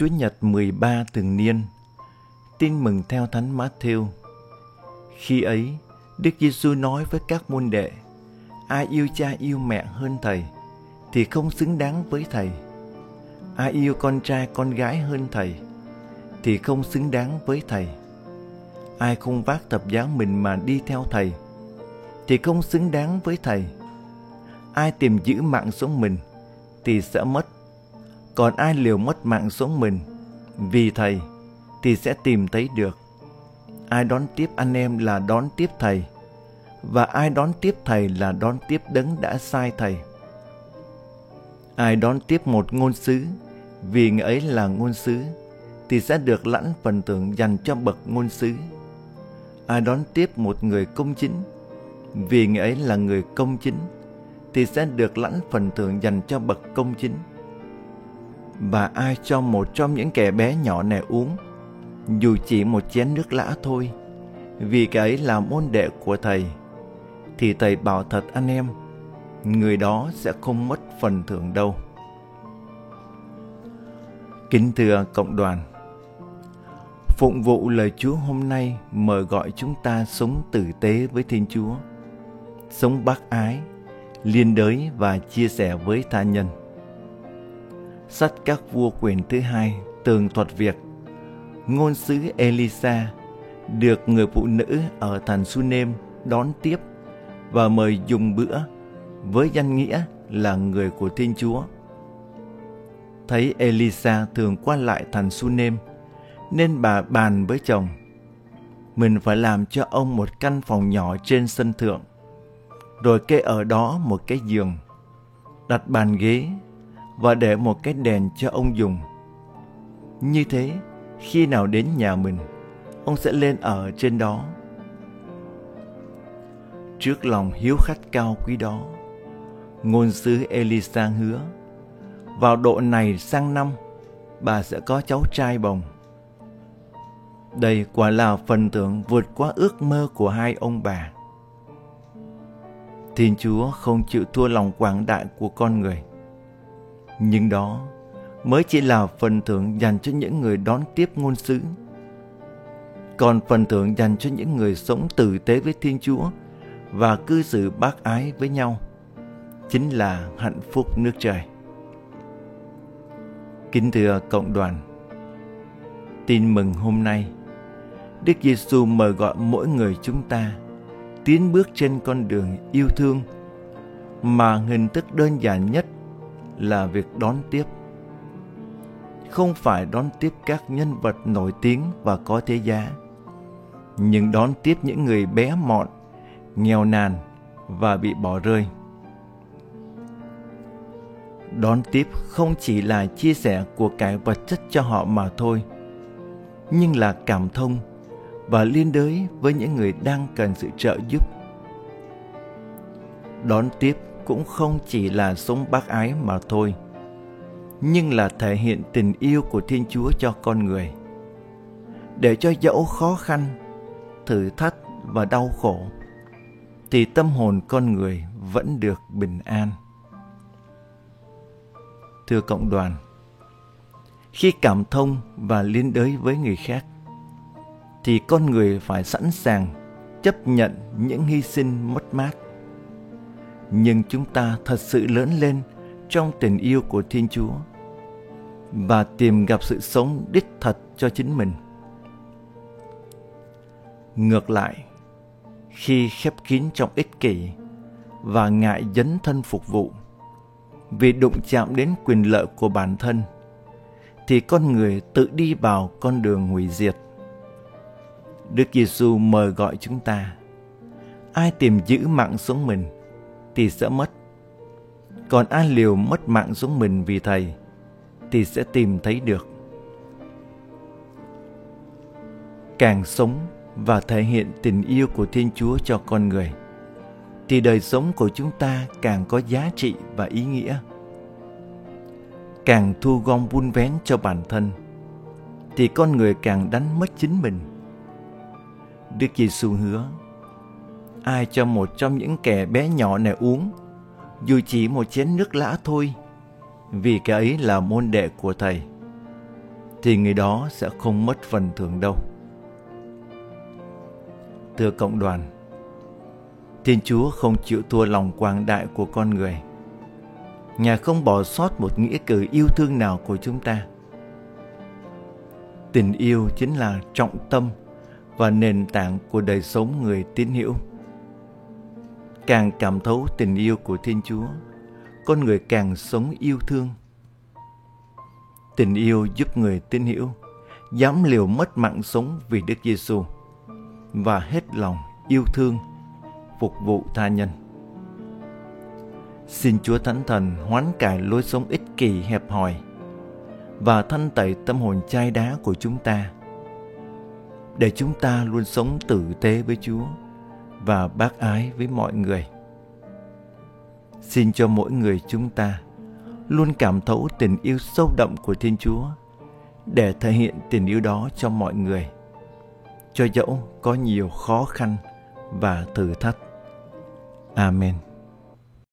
Chúa Nhật 13 thường niên. Tin mừng theo Thánh Matthew. Khi ấy, Đức Giêsu nói với các môn đệ: Ai yêu cha yêu mẹ hơn thầy thì không xứng đáng với thầy. Ai yêu con trai con gái hơn thầy thì không xứng đáng với thầy. Ai không vác thập giá mình mà đi theo thầy thì không xứng đáng với thầy. Ai tìm giữ mạng sống mình thì sẽ mất còn ai liều mất mạng sống mình, vì thầy thì sẽ tìm thấy được. Ai đón tiếp anh em là đón tiếp thầy, và ai đón tiếp thầy là đón tiếp đấng đã sai thầy. Ai đón tiếp một ngôn sứ, vì người ấy là ngôn sứ, thì sẽ được lãnh phần thưởng dành cho bậc ngôn sứ. Ai đón tiếp một người công chính, vì người ấy là người công chính, thì sẽ được lãnh phần thưởng dành cho bậc công chính và ai cho một trong những kẻ bé nhỏ này uống, dù chỉ một chén nước lã thôi, vì cái ấy là môn đệ của thầy, thì thầy bảo thật anh em, người đó sẽ không mất phần thưởng đâu. Kính thưa cộng đoàn, phụng vụ lời Chúa hôm nay mời gọi chúng ta sống tử tế với Thiên Chúa, sống bác ái, liên đới và chia sẻ với tha nhân sách các vua quyền thứ hai, tường thuật việc ngôn sứ Elisa được người phụ nữ ở thành Sunem đón tiếp và mời dùng bữa với danh nghĩa là người của Thiên Chúa. Thấy Elisa thường qua lại thành Sunem, nên bà bàn với chồng, mình phải làm cho ông một căn phòng nhỏ trên sân thượng, rồi kê ở đó một cái giường, đặt bàn ghế và để một cái đèn cho ông dùng. Như thế, khi nào đến nhà mình, ông sẽ lên ở trên đó. Trước lòng hiếu khách cao quý đó, ngôn sứ Elisa hứa, vào độ này sang năm, bà sẽ có cháu trai bồng. Đây quả là phần thưởng vượt qua ước mơ của hai ông bà. Thiên Chúa không chịu thua lòng quảng đại của con người nhưng đó mới chỉ là phần thưởng dành cho những người đón tiếp ngôn sứ. Còn phần thưởng dành cho những người sống tử tế với Thiên Chúa và cư xử bác ái với nhau chính là hạnh phúc nước trời. Kính thưa cộng đoàn, tin mừng hôm nay, Đức Giêsu mời gọi mỗi người chúng ta tiến bước trên con đường yêu thương mà hình thức đơn giản nhất là việc đón tiếp. Không phải đón tiếp các nhân vật nổi tiếng và có thế giá, nhưng đón tiếp những người bé mọn, nghèo nàn và bị bỏ rơi. Đón tiếp không chỉ là chia sẻ của cải vật chất cho họ mà thôi, nhưng là cảm thông và liên đới với những người đang cần sự trợ giúp. Đón tiếp cũng không chỉ là sống bác ái mà thôi, nhưng là thể hiện tình yêu của thiên chúa cho con người. Để cho dẫu khó khăn, thử thách và đau khổ, thì tâm hồn con người vẫn được bình an. Thưa cộng đoàn, khi cảm thông và liên đới với người khác, thì con người phải sẵn sàng chấp nhận những hy sinh mất mát nhưng chúng ta thật sự lớn lên trong tình yêu của Thiên Chúa và tìm gặp sự sống đích thật cho chính mình. Ngược lại, khi khép kín trong ích kỷ và ngại dấn thân phục vụ vì đụng chạm đến quyền lợi của bản thân thì con người tự đi vào con đường hủy diệt. Đức Giêsu mời gọi chúng ta ai tìm giữ mạng sống mình thì sẽ mất. Còn ai liều mất mạng xuống mình vì Thầy, thì sẽ tìm thấy được. Càng sống và thể hiện tình yêu của Thiên Chúa cho con người, thì đời sống của chúng ta càng có giá trị và ý nghĩa. Càng thu gom vun vén cho bản thân, thì con người càng đánh mất chính mình. Đức Giêsu hứa ai cho một trong những kẻ bé nhỏ này uống, dù chỉ một chén nước lã thôi, vì cái ấy là môn đệ của thầy, thì người đó sẽ không mất phần thưởng đâu. Thưa cộng đoàn, Thiên Chúa không chịu thua lòng quang đại của con người. Ngài không bỏ sót một nghĩa cử yêu thương nào của chúng ta. Tình yêu chính là trọng tâm và nền tảng của đời sống người tín hữu. Càng cảm thấu tình yêu của Thiên Chúa, con người càng sống yêu thương. Tình yêu giúp người tin hiểu, dám liều mất mạng sống vì Đức Giêsu và hết lòng yêu thương phục vụ tha nhân. Xin Chúa Thánh Thần hoán cải lối sống ích kỷ hẹp hòi và thanh tẩy tâm hồn chai đá của chúng ta để chúng ta luôn sống tử tế với Chúa và bác ái với mọi người. Xin cho mỗi người chúng ta luôn cảm thấu tình yêu sâu đậm của Thiên Chúa để thể hiện tình yêu đó cho mọi người. Cho dẫu có nhiều khó khăn và thử thách. Amen.